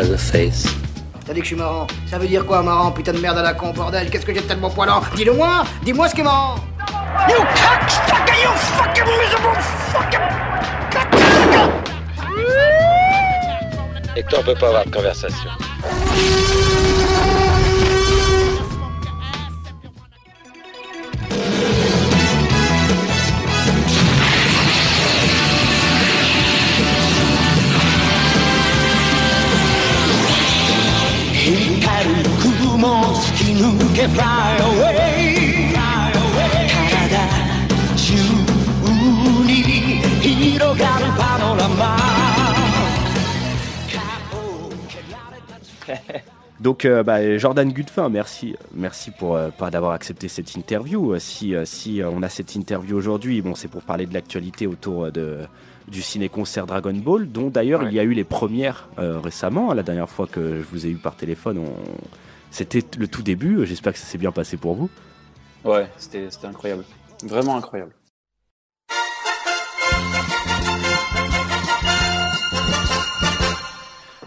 has a face. T'as dit que je suis marrant. Ça veut dire quoi, marrant, putain de merde à la con, bordel? Qu'est-ce que j'ai de tellement poilant? Dis-le moi Dis-moi ce qui est marrant You cocksucker, you fucking miserable fucking Hector peut pas avoir de conversation. Donc, euh, bah, Jordan Gutfin, merci, merci pour euh, pas d'avoir accepté cette interview. Euh, Si, euh, si euh, on a cette interview aujourd'hui, bon, c'est pour parler de l'actualité autour de, du ciné-concert Dragon Ball, dont d'ailleurs il y a eu les premières euh, récemment. La dernière fois que je vous ai eu par téléphone, on... c'était le tout début. J'espère que ça s'est bien passé pour vous. Ouais, c'était incroyable. Vraiment incroyable.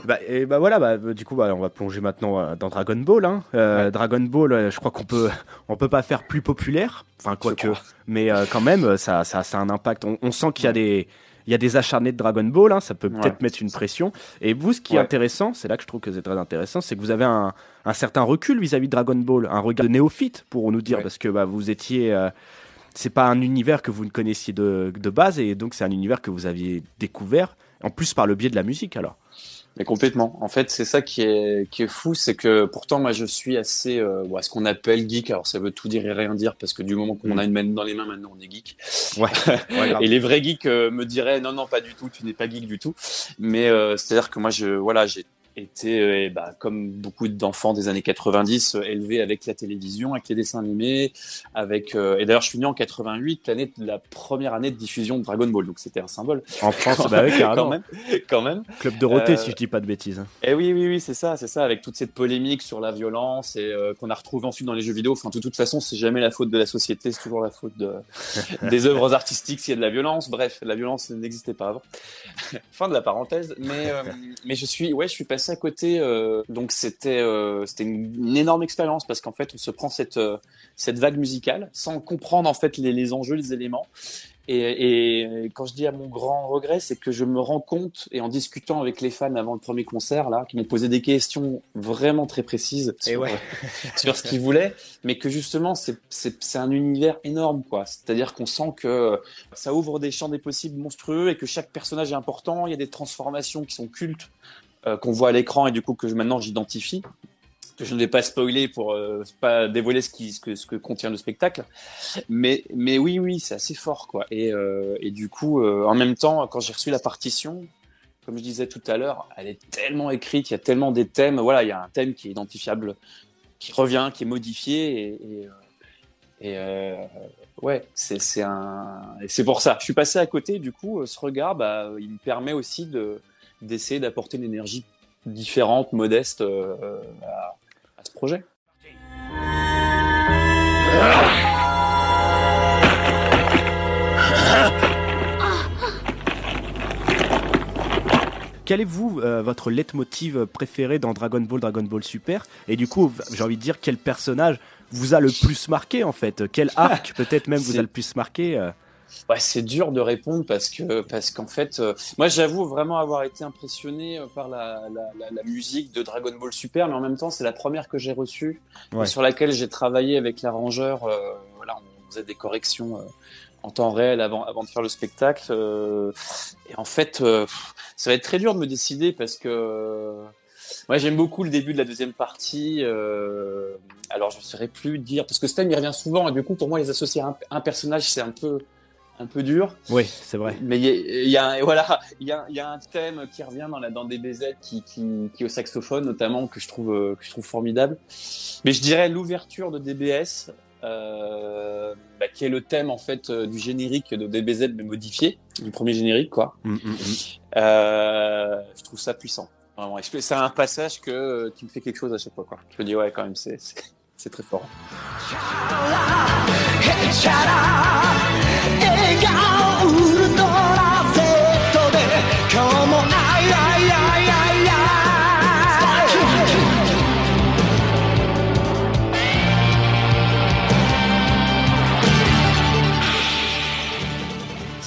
Bah, et bah voilà, bah, du coup, bah, on va plonger maintenant euh, dans Dragon Ball. Hein. Euh, Dragon Ball, euh, je crois qu'on peut, on peut pas faire plus populaire, enfin quoique, crois. mais euh, quand même, ça, ça, ça a un impact. On, on sent qu'il y a des, il y a des acharnés de Dragon Ball, hein, ça peut peut-être mettre une pression. Et vous, ce qui est intéressant, c'est là que je trouve que c'est très intéressant, c'est que vous avez un, un certain recul vis-à-vis de Dragon Ball, un regard de néophyte pour nous dire, Ouais. parce que bah, vous étiez, euh, c'est pas un univers que vous ne connaissiez de, de base, et donc c'est un univers que vous aviez découvert, en plus par le biais de la musique alors. Mais complètement. En fait, c'est ça qui est, qui est fou, c'est que pourtant, moi, je suis assez, euh, ce qu'on appelle geek. Alors, ça veut tout dire et rien dire parce que du moment qu'on Mm. a une main dans les mains, maintenant, on est geek. Ouais. Et les vrais geeks euh, me diraient, non, non, pas du tout, tu n'es pas geek du tout. Mais euh, c'est-à-dire que moi, je, voilà, j'ai été, euh, bah, comme beaucoup d'enfants des années 90, euh, élevé avec la télévision, avec les dessins animés, avec, euh, et d'ailleurs, je suis né en 88, l'année de la première année de diffusion de Dragon Ball, donc c'était un symbole. En France, bah oui, quand même, quand même. Club Dorothée, Euh, si je dis pas de bêtises. hein. Eh oui, oui, oui, c'est ça, c'est ça, avec toute cette polémique sur la violence et euh, qu'on a retrouvé ensuite dans les jeux vidéo. Enfin, de toute façon, c'est jamais la faute de la société, c'est toujours la faute de, des œuvres artistiques s'il y a de la violence. Bref, la violence n'existait pas avant. fin de la parenthèse. Mais, mais je suis, ouais, je suis passé à côté. euh, donc c'était, euh, c'était une, une énorme expérience parce qu'en fait, on se prend cette, euh, cette vague musicale sans comprendre en fait les, les enjeux, les éléments. Et, et quand je dis à mon grand regret, c'est que je me rends compte, et en discutant avec les fans avant le premier concert, là, qui m'ont posé des questions vraiment très précises sur, ouais. sur ce qu'ils voulaient, mais que justement, c'est un univers énorme, quoi. C'est-à-dire qu'on sent que ça ouvre des champs des possibles monstrueux et que chaque personnage est important. Il y a des transformations qui sont cultes, euh, qu'on voit à l'écran et du coup que maintenant j'identifie que je ne vais pas spoiler pour euh, pas dévoiler ce, qui, ce, que, ce que contient le spectacle. Mais, mais oui, oui, c'est assez fort, quoi. Et, euh, et du coup, euh, en même temps, quand j'ai reçu la partition, comme je disais tout à l'heure, elle est tellement écrite, il y a tellement des thèmes. Voilà, il y a un thème qui est identifiable, qui revient, qui est modifié. Et, et, ouais, c'est un. pour ça. Je suis passé à côté. Du coup, ce regard, bah, il me permet aussi de d'essayer d'apporter une énergie différente, modeste euh, euh, à, à ce projet. Quel est vous euh, votre leitmotiv préféré dans Dragon Ball, Dragon Ball Super? Et du coup, j'ai envie de dire quel personnage vous a le plus marqué en fait? Quel arc peut-être même vous a le plus marqué Ouais, c'est dur de répondre parce que parce qu'en fait, euh, moi j'avoue vraiment avoir été impressionné euh, par la, la, la, la musique de Dragon Ball Super, mais en même temps c'est la première que j'ai reçue Ouais. et sur laquelle j'ai travaillé avec l'arrangeur. Euh, voilà, on faisait des corrections euh, en temps réel avant avant de faire le spectacle. et en fait, ça va être très dur de me décider parce que moi j'aime beaucoup le début de la deuxième partie. euh, alors je ne saurais plus dire parce que thème il revient souvent et du coup pour moi les associer à un, un personnage c'est un peu un peu dur. Oui, c'est vrai. Mais il y a, il y a un- voilà, il y a, il y a un thème qui revient dans la dans DBZ qui, qui, qui est au saxophone notamment que je trouve euh, que je trouve formidable. Mais je dirais l'ouverture de DBS, euh, bah, qui est le thème en fait euh, du générique de DBZ mais modifié du premier générique quoi. Mm, mm, mm. Euh, je trouve ça puissant. Vraiment. Et je- C'est un passage que qui me fait quelque chose à chaque fois quoi. Je me dis ouais quand même c'est c'est, c'est très fort.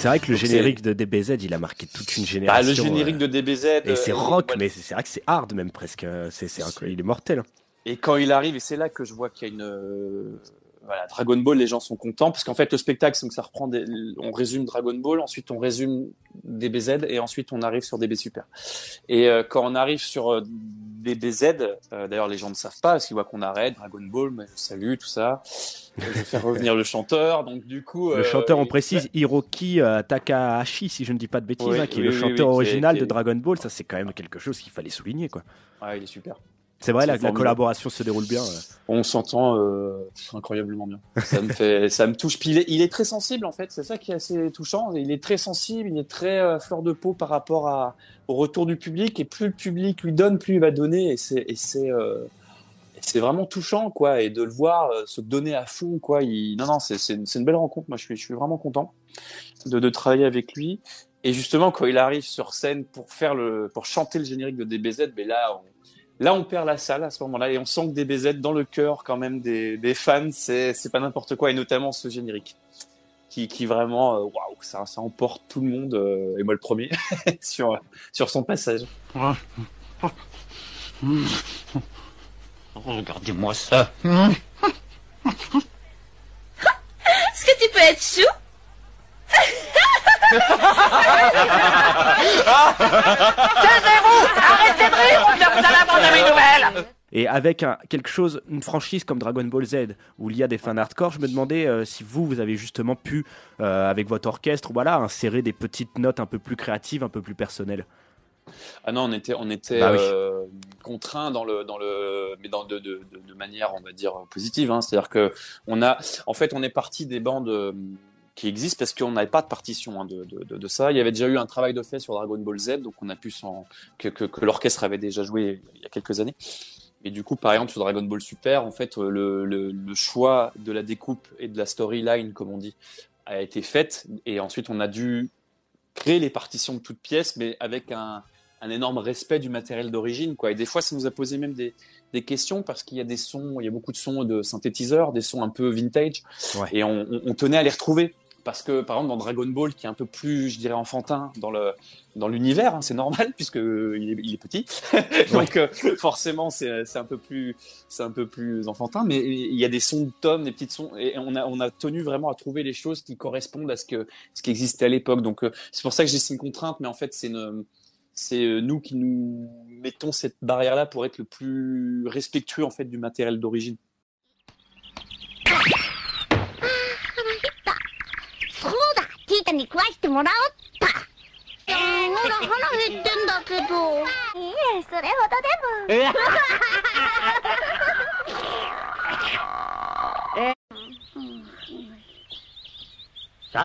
C'est vrai que le générique de DBZ, il a marqué toute une génération. Bah, le générique de DBZ. Euh, et c'est euh, rock, mais c'est vrai que c'est hard même presque. Hein. C'est, c'est... Il est mortel. Hein. Et quand il arrive, et c'est là que je vois qu'il y a une, euh, voilà, Dragon Ball, les gens sont contents parce qu'en fait, le spectacle, donc ça reprend. Des... On résume Dragon Ball, ensuite on résume DBZ et ensuite on arrive sur DB Super. Et euh, quand on arrive sur euh, DBZ, euh, d'ailleurs les gens ne savent pas parce qu'ils voient qu'on arrête Dragon Ball, mais je salue tout ça. Je vais faire revenir le chanteur, donc du coup. Le chanteur, on précise, Hiroki Takahashi, si je ne dis pas de bêtises, Oui, hein, qui est le oui, chanteur original est- de Dragon Ball. Ça, c'est quand même quelque chose qu'il fallait souligner. quoi. Ouais, il est super. C'est vrai, la, collaboration se déroule bien. On s'entend euh, incroyablement bien. Ça me fait, ça me touche. Puis il est, il est très sensible en fait. C'est ça qui est assez touchant. Il est très sensible. Il est très euh, fleur de peau par rapport à, au retour du public. Et plus le public lui donne, plus il va donner. Et c'est, euh, c'est vraiment touchant quoi. Et de le voir euh, se donner à fond quoi. Il, non non, c'est, c'est, une- belle rencontre. Moi, je suis, je suis vraiment content de, de travailler avec lui. Et justement, quand il arrive sur scène pour faire le, pour chanter le générique de DBZ, ben là, on, Là, on perd la salle à ce moment-là et on sent que DBZ dans le cœur quand même des, des fans, c'est c'est pas n'importe quoi et notamment ce générique qui, qui vraiment, euh, waouh, ça, ça emporte tout le monde euh, et moi le premier sur sur son passage. Regardez-moi ça. Est-ce que tu peux être chou? Et avec un- quelque chose, une franchise comme Dragon Ball Z, où il y a des fans hardcore, je me demandais euh, si vous, vous avez justement pu, euh, avec votre orchestre, voilà, insérer des petites notes un peu plus créatives, un peu plus personnelles. Ah non, on était on était Bah oui. euh, contraint dans le dans le mais dans de, de, de, de manière on va dire positive. Hein. C'est-à-dire que on a en fait on est parti des bandes qui existent parce qu'on n'avait pas de partition hein, de, de, de, de ça. Il y avait déjà eu un travail de fait sur Dragon Ball Z, donc on a pu s'en que, que, que l'orchestre avait déjà joué il y a quelques années. Et du coup, par exemple, sur Dragon Ball Super, en fait, le, le, le choix de la découpe et de la storyline, comme on dit, a été fait. Et ensuite, on a dû créer les partitions de toutes pièces, mais avec un, un énorme respect du matériel d'origine. quoi. Et des fois, ça nous a posé même des, des questions parce qu'il y a des sons, il y a beaucoup de sons de synthétiseurs, des sons un peu vintage. Ouais. Et on, on- on tenait à les retrouver. Parce que, par exemple, dans Dragon Ball, qui est un peu plus, je dirais, enfantin dans le dans l'univers, hein, c'est normal puisque il est, il est petit, donc euh, forcément c'est un peu plus c'est un peu plus enfantin. Mais il y a des sons de tomes, des petites sons, et on a on a tenu vraiment à trouver les choses qui correspondent à ce que ce qui existait à l'époque. Donc euh, c'est pour ça que j'ai une contrainte, mais en fait c'est une c'est euh, nous qui nous mettons cette barrière là pour être le plus respectueux en fait du matériel d'origine. だティータに食わしてもらおうっとほら腹減ってんだけど。いえそれほどでも。さ？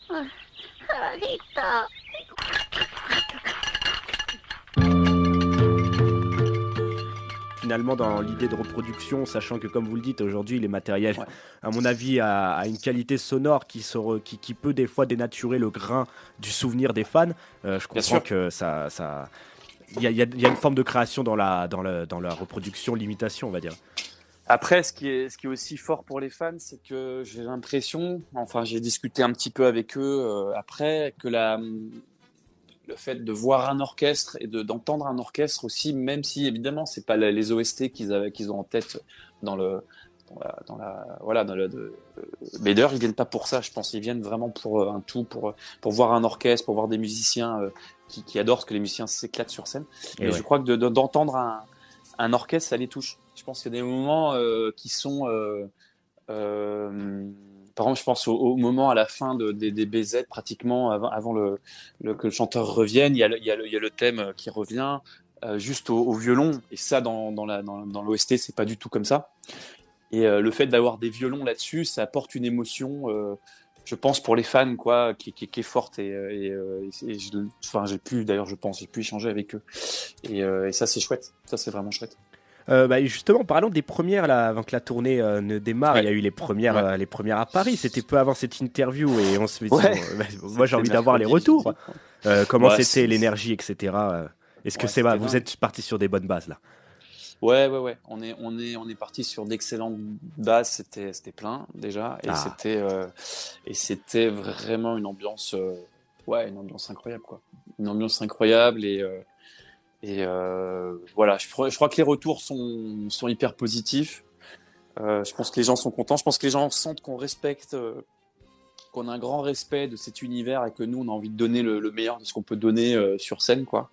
腹減った。Finalement, dans l'idée de reproduction, sachant que, comme vous le dites, aujourd'hui, les matériels, Ouais. à mon avis, a, a une qualité sonore qui, se re- qui, qui peut des fois dénaturer le grain du souvenir des fans. Euh, je comprends que ça. ça... Il y, y y a une forme de création dans la, dans, le, dans la reproduction, limitation, on va dire. Après, ce qui est, ce qui est aussi fort pour les fans, c'est que j'ai l'impression, enfin, j'ai discuté un petit peu avec eux euh, après, que la, le fait de voir un orchestre et de, d'entendre un orchestre aussi, même si évidemment c'est pas les OST qu'ils qu'ils ont en tête dans le, dans la, dans la- voilà, dans le, de, mais d'ailleurs ils viennent pas pour ça, je pense, ils viennent vraiment pour euh, un tout, pour, pour voir un orchestre, pour voir des musiciens euh, qui, qui adorent ce que les musiciens s'éclatent sur scène. Et Et ouais. je crois que de- de- d'entendre un, un orchestre, ça les touche. Je pense qu'il y a des moments euh, qui sont. euh, euh, par exemple, je pense au, moment à la fin de, des, BZ, pratiquement avant, le, que le chanteur revienne, il y a le, thème qui revient euh, juste au, violon. Et ça, dans, la- dans, dans l'OST, c'est pas du tout comme ça. Et euh, le fait d'avoir des violons là-dessus, ça apporte une émotion, euh, je pense, pour les fans, quoi, qui, est forte. Et, euh, euh, enfin, j'ai pu, d'ailleurs, je pense, j'ai pu échanger avec eux. Euh, et ça, c'est chouette. Ça, c'est vraiment chouette. Euh, bah, justement, parlons des premières là, avant que la tournée euh, ne démarre. Ouais. Il y a eu les premières, Ouais. euh, les premières à Paris. C'était peu avant cette interview et on se. Ouais. euh, bah, moi, j'ai envie d'avoir les retours. Comment c'était l'énergie, etc. Est-ce que Ouais, c'est vous êtes parti sur des bonnes bases là? Ouais, ouais, ouais. On est, on est, on est parti sur d'excellentes bases. C'était, c'était plein déjà, et Ah. c'était, et c'était vraiment une ambiance ouais, une ambiance incroyable, quoi. Une ambiance incroyable et, et euh, voilà, je, crois- que les retours sont, sont hyper positifs. Euh, je pense que les gens sont contents. Je pense que les gens sentent qu'on respecte, euh, qu'on a un grand respect de cet univers et que nous, on a envie de donner le, le meilleur de ce qu'on peut donner sur scène, quoi.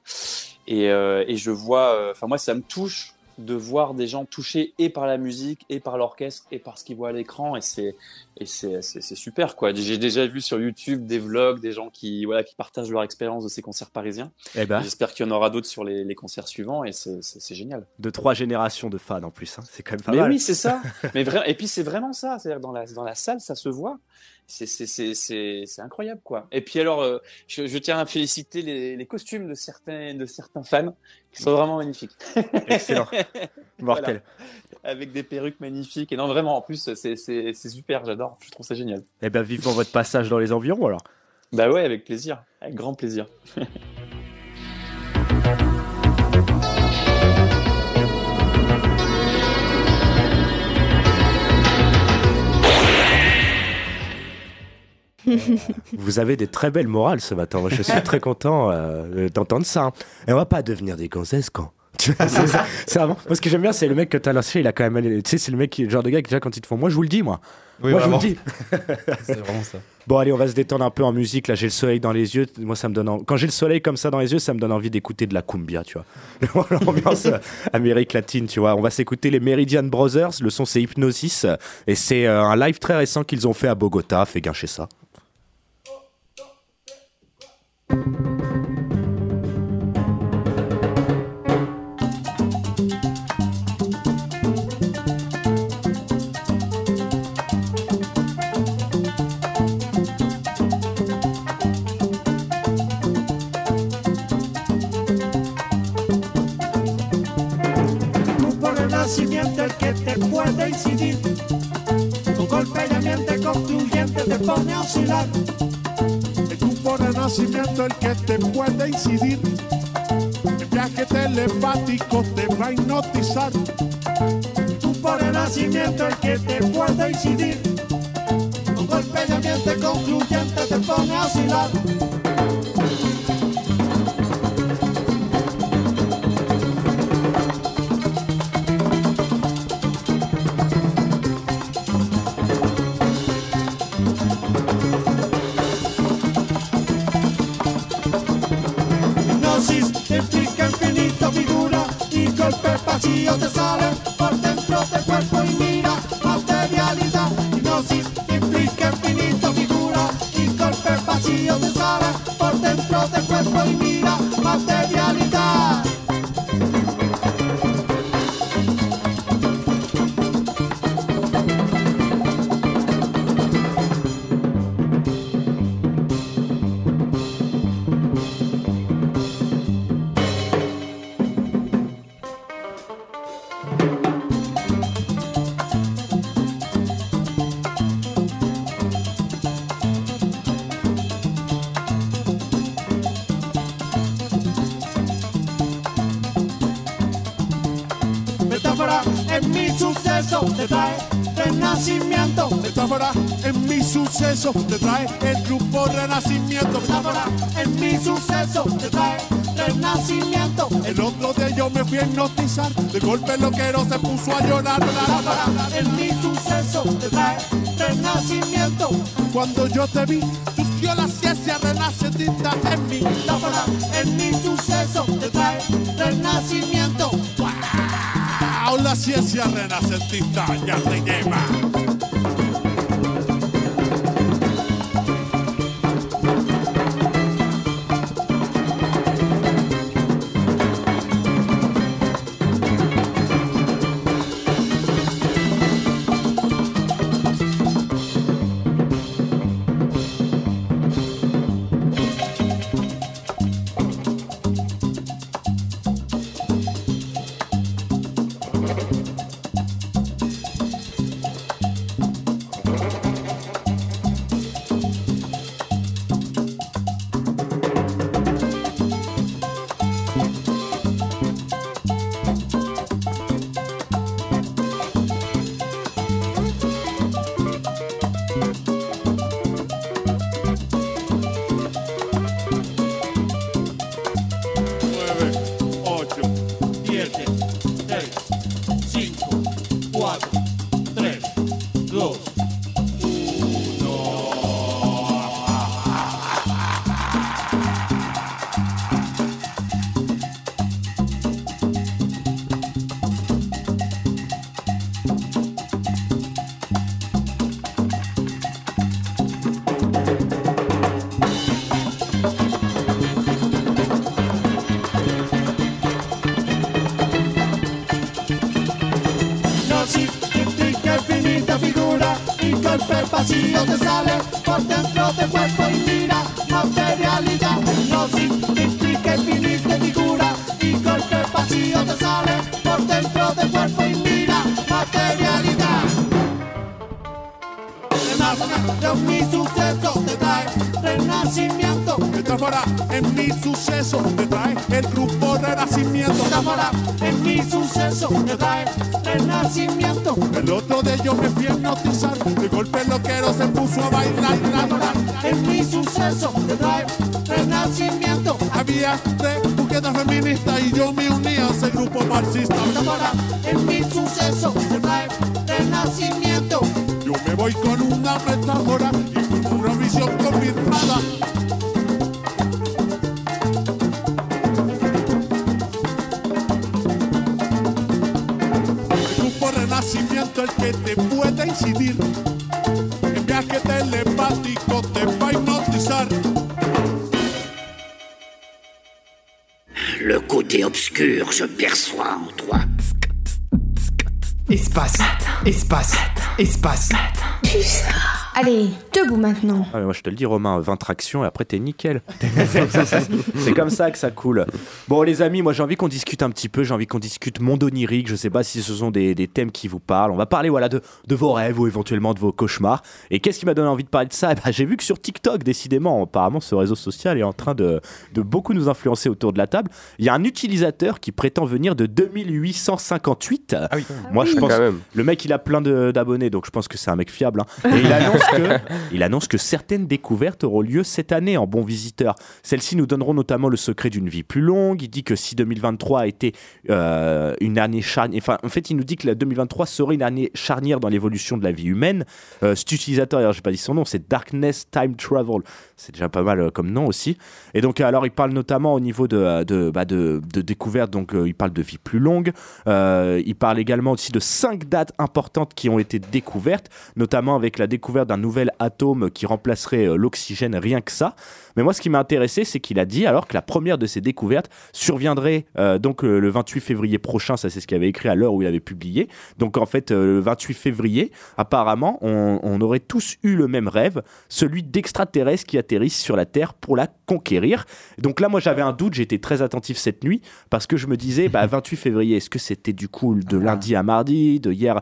Et, et je vois, enfin moi, ça me touche de voir des gens touchés et par la musique et par l'orchestre et par ce qu'ils voient à l'écran et c'est et c'est super quoi. J'ai déjà vu sur YouTube des vlogs des gens qui voilà qui partagent leur expérience de ces concerts parisiens. Eh ben, J'espère qu'il y en aura d'autres sur les, les concerts suivants et c'est génial. de trois générations de fans en plus, hein. c'est quand même pas Mais mal. oui, c'est ça. Mais et puis c'est vraiment ça. C'est-à-dire dans la dans la salle, ça se voit. C'est c'est c'est c'est c'est incroyable quoi. Et puis alors, euh, je, je tiens à féliciter les, les costumes de certains de certains fans sont vraiment magnifiques. Excellent, mortel. Avec des perruques magnifiques. Et non, vraiment, en plus, c'est c'est c'est super. J'adore. Je trouve ça génial. Eh ben, vivement votre passage dans les environs alors. Bah ouais, avec plaisir, avec grand plaisir. Vous avez des très belles morales ce matin. Moi, je suis très content euh, d'entendre ça. Et on va pas devenir des gonzesses quand. C'est vraiment- Moi, ce que j'aime bien, c'est le mec que t'as lancé. Il a quand même. Tu sais, c'est le mec, qui, le genre de gars qui déjà quand ils te font. Moi, je vous le dis, moi. Oui, moi, je vous le dis. C'est vraiment ça. Bon, allez, on va se détendre un peu en musique. Là, j'ai le soleil dans les yeux. Moi, ça me donne. en- Quand j'ai le soleil comme ça dans les yeux, ça me donne envie d'écouter de la cumbia, tu vois. L'ambiance euh, Amérique latine, tu vois. On va s'écouter les Meridian Brothers. Le son, c'est Hypnosis. Et c'est euh, un live très récent qu'ils ont fait à Bogota. Fais gâcher ça. Puede incidir. Tu golpe de mente concluyente te pone a oscilar. El grupo renacimiento el que te puede incidir. El viaje telepático te va a hipnotizar. El grupo renacimiento el que te puede incidir. Tu golpe de mente concluyente te pone a oscilar. En mi suceso te trae el grupo renacimiento. En mi suceso te trae renacimiento. El otro día yo me fui a hipnotizar. De golpe el loquero se puso a llorar. En mi suceso te trae renacimiento. Cuando yo te vi, surgió la ciencia renacentista en mí. Metáfora en mi suceso te trae renacimiento. ¡Wow! La ciencia renacentista ya te lleva. Renacimiento el que te puede incidir. En viaje telepático te va a hipnotizar. Le côté obscur, je perçois en toi. Espace, espace, espace. Allez, debout maintenant. Ah, mais moi je te le dis Romain, 20 tractions et après t'es nickel. c'est comme ça que ça coule. Bon les amis, moi j'ai envie qu'on discute un petit peu, j'ai envie qu'on discute monde onirique, je sais pas si ce sont des, des thèmes qui vous parlent. On va parler voilà de, de vos rêves ou éventuellement de vos cauchemars. Et qu'est-ce qui m'a donné envie de parler de ça? Eh ben, J'ai vu que sur TikTok, décidément, apparemment ce réseau social est en train de, de beaucoup nous influencer autour de la table. Il y a un utilisateur qui prétend venir de 2858. Ah oui, Moi je Quand pense, même. le mec il a plein de- d'abonnés donc je pense que c'est un mec fiable. hein. Et il annonce il annonce que certaines découvertes auront lieu cette année en bon visiteur. Celles-ci nous donneront notamment le secret d'une vie plus longue. Il dit que si 2023 a été euh, une année charnière, enfin en fait il nous dit que la 2023 serait une année charnière dans l'évolution de la vie humaine. Euh, cet utilisateur, j'ai pas dit son nom, c'est Darkness Time Travel. C'est déjà pas mal euh, comme nom aussi. Et donc alors il parle notamment au niveau de, bah, découvertes, donc il parle de vie plus longue. Il parle également aussi de cinq dates importantes qui ont été découvertes, notamment avec la découverte d'un nouvel atome qui remplacerait euh, l'oxygène, rien que ça. Mais moi, ce qui m'a intéressé, c'est qu'il a dit alors que la première de ces découvertes surviendrait euh, donc euh, le 28 février prochain. Ça, c'est ce qu'il avait écrit à l'heure où il avait publié. Donc en fait, euh, le 28 février, apparemment, on, on aurait tous eu le même rêve, celui d'extraterrestres qui atterrissent sur la Terre pour la conquérir. Donc là, moi, j'avais un doute. J'étais très attentif cette nuit parce que je me disais, bah, 28 février, est-ce que c'était du coup de lundi à mardi, de hier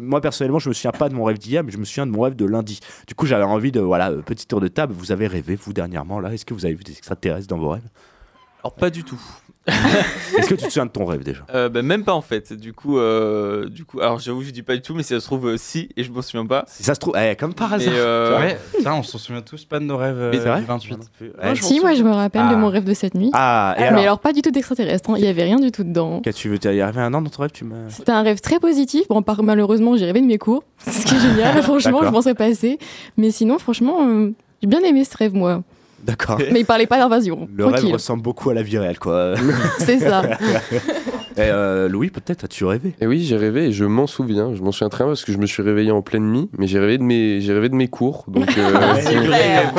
Moi, personnellement, je me souviens pas de mon rêve d'hier, mais je me souviens de mon rêve de lundi. Du coup, j'avais envie de, voilà, petit tour de table. Vous avez rêvé, vous, dernièrement, là Est-ce que vous avez vu des extraterrestres dans vos rêves? Alors pas du tout. Est-ce que tu te souviens de ton rêve déjà? Euh, bah, même pas en fait. Du coup, euh, du coup, alors j'avoue, je dis pas du tout, mais si ça se trouve euh, si, et je m'en souviens pas. Si ça se trouve, eh, comme par hasard. Mais, euh, Ouais, ça, on s'en souvient tous pas de nos rêves euh, Mais vrai du 28. Ouais. si, moi je me rappelle de mon rêve de cette nuit. Ah, et mais alors, alors pas du tout d'extraterrestre, hein. il y avait rien du tout dedans. Qu'est-ce que tu veux t'y arriver un an dans ton rêve tu m'as... C'était un rêve très positif. Bon, par, malheureusement, j'ai rêvé de mes cours, ce qui est génial. franchement, je m'en serais passé. Mais sinon, franchement, euh, j'ai bien aimé ce rêve, moi. D'accord. Mais il parlait pas d'invasion. Le rêve ressemble beaucoup à la vie réelle, quoi. C'est ça. Et euh, Louis, peut-être as-tu rêvé? Et oui, j'ai rêvé et je m'en souviens. Je m'en souviens très bien parce que je me suis réveillé en pleine nuit, mais j'ai rêvé de mes, j'ai rêvé de mes cours. Donc, euh, C'est vrai,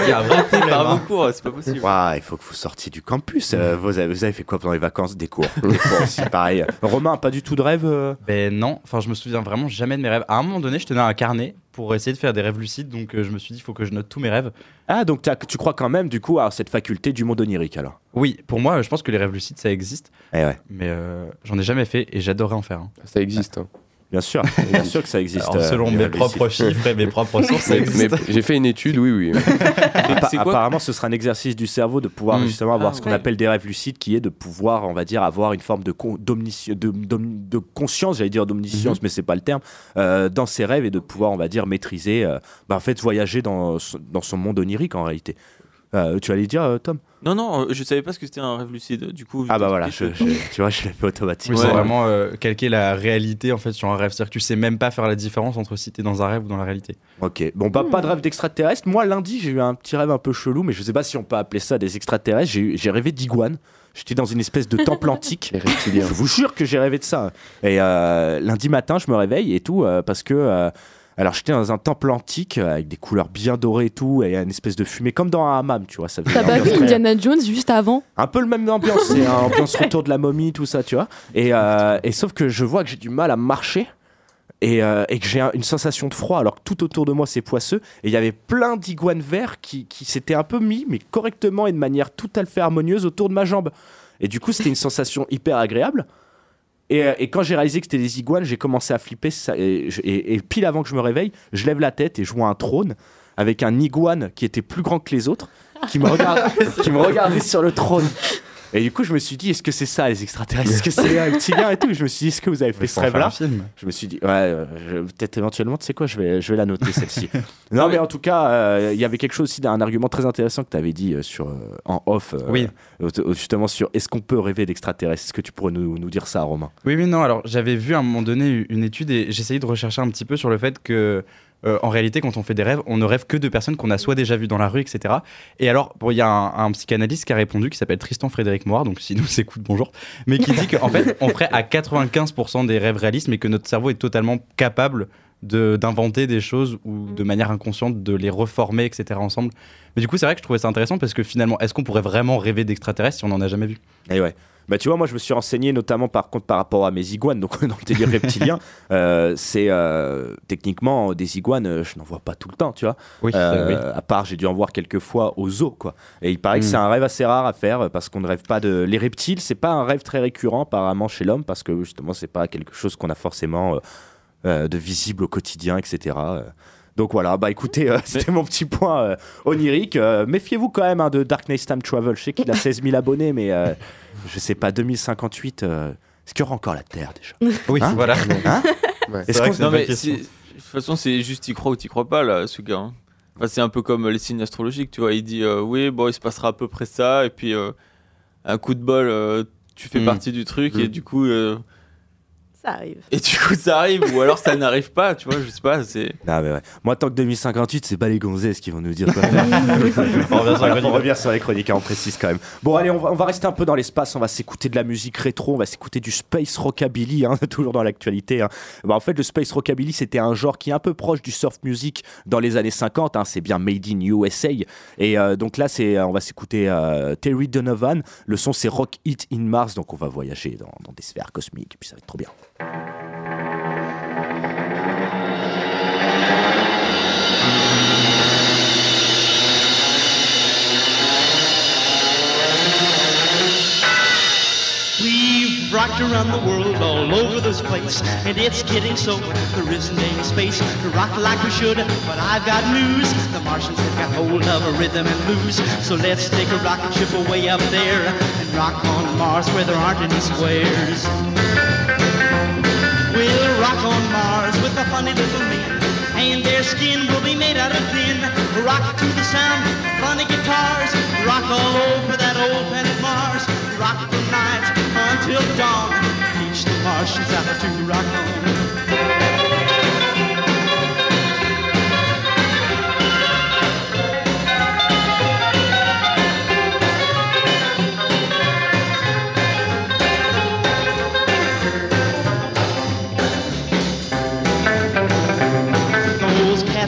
par vos cours, c'est pas possible. Ouah, il faut que vous sortiez du campus. Euh, vous, avez, vous avez fait quoi pendant les vacances Des cours? Des cours aussi, pareil. Romain, pas du tout de rêve euh? Ben non, enfin je me souviens vraiment jamais de mes rêves. À un moment donné, je tenais un carnet pour essayer de faire des rêves lucides, donc euh, je me suis dit il faut que je note tous mes rêves. Ah, donc tu crois quand même, du coup, à cette faculté du monde onirique, alors? Oui, pour moi, je pense que les rêves lucides ça existe, Eh ouais, mais euh, j'en ai jamais fait et j'adorerais en faire un. Ah, Ça existe. hein. Bien sûr. Bien sûr que ça existe. Alors, selon euh, mes propres chiffres et mes propres sources, ça existe. j'ai fait une étude, oui, oui. Apparemment, ce sera un exercice du cerveau de pouvoir Mm. justement avoir Ah, ce qu'on ouais. appelle des rêves lucides, qui est de pouvoir, on va dire, avoir une forme de, con- de, conscience, j'allais dire d'omniscience, mais c'est pas le terme, euh, dans ses rêves et de pouvoir, on va dire, maîtriser, euh, bah, en fait, voyager dans son monde onirique en réalité. Euh, tu allais dire, euh, Tom? Non, non, euh, je savais pas ce que c'était un rêve lucide. Du coup, Ah bah je voilà, je- je- tu vois, je l'ai fait automatiquement. Oui, c'est vraiment euh, calquer la réalité en fait sur un rêve. C'est-à-dire que tu sais même pas faire la différence entre si t'es dans un rêve ou dans la réalité. Ok, bon, bah, pas de rêve d'extraterrestre. Moi, lundi, j'ai eu un petit rêve un peu chelou, mais je sais pas si on peut appeler ça des extraterrestres. J'ai rêvé d'iguane. J'étais dans une espèce de temple antique. Je vous jure que j'ai rêvé de ça. Et euh, lundi matin, je me réveille et tout, euh, parce que. Alors, j'étais dans un temple antique euh, avec des couleurs bien dorées et tout, et une espèce de fumée, comme dans un hammam, tu vois. Ça T'as pas vu Indiana Jones juste avant un peu le même ambiance, c'est une ambiance retour de la momie, tout ça, tu vois. Et, euh, et sauf que je vois que j'ai du mal à marcher. et, euh, et que j'ai un- une sensation de froid alors que tout autour de moi c'est poisseux et il y avait plein d'iguanes verts qui, qui s'étaient un peu mis mais correctement et de manière tout à fait harmonieuse autour de ma jambe et du coup c'était une sensation hyper agréable et, euh, et quand j'ai réalisé que c'était des iguanes j'ai commencé à flipper ça, et, je- et- et pile avant que je me réveille je lève la tête et je vois un trône avec un iguane qui était plus grand que les autres qui me, regarde, qui me regardait sur le trône et du coup, je me suis dit, est-ce que c'est ça les extraterrestres? Est-ce que c'est un reptilien et tout? Je me suis dit, est-ce que vous avez fait ce rêve-là? Je me suis dit, ouais, euh, peut-être éventuellement, tu sais quoi, je vais, je vais la noter celle-ci. non, mais en tout cas, euh, il y avait quelque chose aussi d'un argument très intéressant que tu avais dit euh, sur, en off, Oui. justement sur est-ce qu'on peut rêver d'extraterrestres? Est-ce que tu pourrais nous, nous dire ça, Romain? Oui, oui, non. Alors, j'avais vu à un moment donné une étude et j'essayais de rechercher un petit peu sur le fait que, euh, en réalité, quand on fait des rêves, on ne rêve que de personnes qu'on a soit déjà vues dans la rue, etc. Et alors, bon, il y a un, un psychanalyste qui a répondu, qui s'appelle Tristan Frédéric Moir, donc s'il nous écoute, bonjour, mais qui dit qu'en fait, on ferait à 95% des rêves réalistes, mais que notre cerveau est totalement capable de- d'inventer des choses ou de manière inconsciente de les reformer, etc. ensemble. Mais du coup, c'est vrai que je trouvais ça intéressant parce que finalement, est-ce qu'on pourrait vraiment rêver d'extraterrestres si on n'en a jamais vu? Et ouais. Bah tu vois, moi je me suis renseigné notamment par contre par rapport à mes iguanes, donc dans le délire reptilien, euh, c'est euh, techniquement des iguanes, euh, je n'en vois pas tout le temps, tu vois. Oui, Euh, oui. À part, j'ai dû en voir quelques fois au zoo, quoi. Et il paraît que c'est un rêve assez rare à faire parce qu'on ne rêve pas de. Les reptiles, c'est pas un rêve très récurrent apparemment chez l'homme parce que justement c'est pas quelque chose qu'on a forcément de visible au quotidien, etc. Donc voilà, bah écoutez, euh, c'était mon petit point euh, onirique. Euh, Méfiez-vous quand même hein, de Darkness Time Travel. Je sais qu'il a 16 000 abonnés, mais euh, je sais pas, 2058, euh, est-ce qu'il y aura encore la Terre déjà? Oui, Hein? voilà. Hein? Ouais. Non, mais de toute façon, c'est juste y crois ou t'y crois pas, là, ce gars. hein. Enfin, c'est un peu comme les signes astrologiques, tu vois. Il dit, euh, oui, bon, il se passera à peu près ça, et puis euh, un coup de bol, euh, tu fais Mm. partie du truc, et Mm. du coup. Euh, Ça arrive. et du coup, ça arrive, ou alors ça n'arrive pas, tu vois, je sais pas, c'est. Non, mais ouais. Moi, tant que 2058, c'est pas les gonzesses qui vont nous dire quoi faire. On revient sur les chroniques. revient sur les chroniques, hein, on précise quand même. Bon, allez, on va, on va rester un peu dans l'espace, on va s'écouter de la musique rétro, on va s'écouter du space rockabilly, hein, toujours dans l'actualité. hein. Bah, en fait, le space rockabilly, c'était un genre qui est un peu proche du surf music dans les années 50, hein, c'est bien made in USA. Et euh, donc là, c'est, on va s'écouter euh, Terry Donovan, le son c'est Rock It in Mars, donc on va voyager dans, dans des sphères cosmiques, et puis ça va être trop bien. We've rocked around the world all over this place, and it's getting so there isn't any space to rock like we should. But I've got news: the Martians have got hold of a rhythm and blues. So let's take a rocket ship away up there and rock on Mars where there aren't any squares. We'll rock on Mars with the funny little men, and their skin will be made out of tin. Rock to the sound of funny guitars, rock all over that old planet Mars. Rock the night until dawn, teach the Martians how to rock on.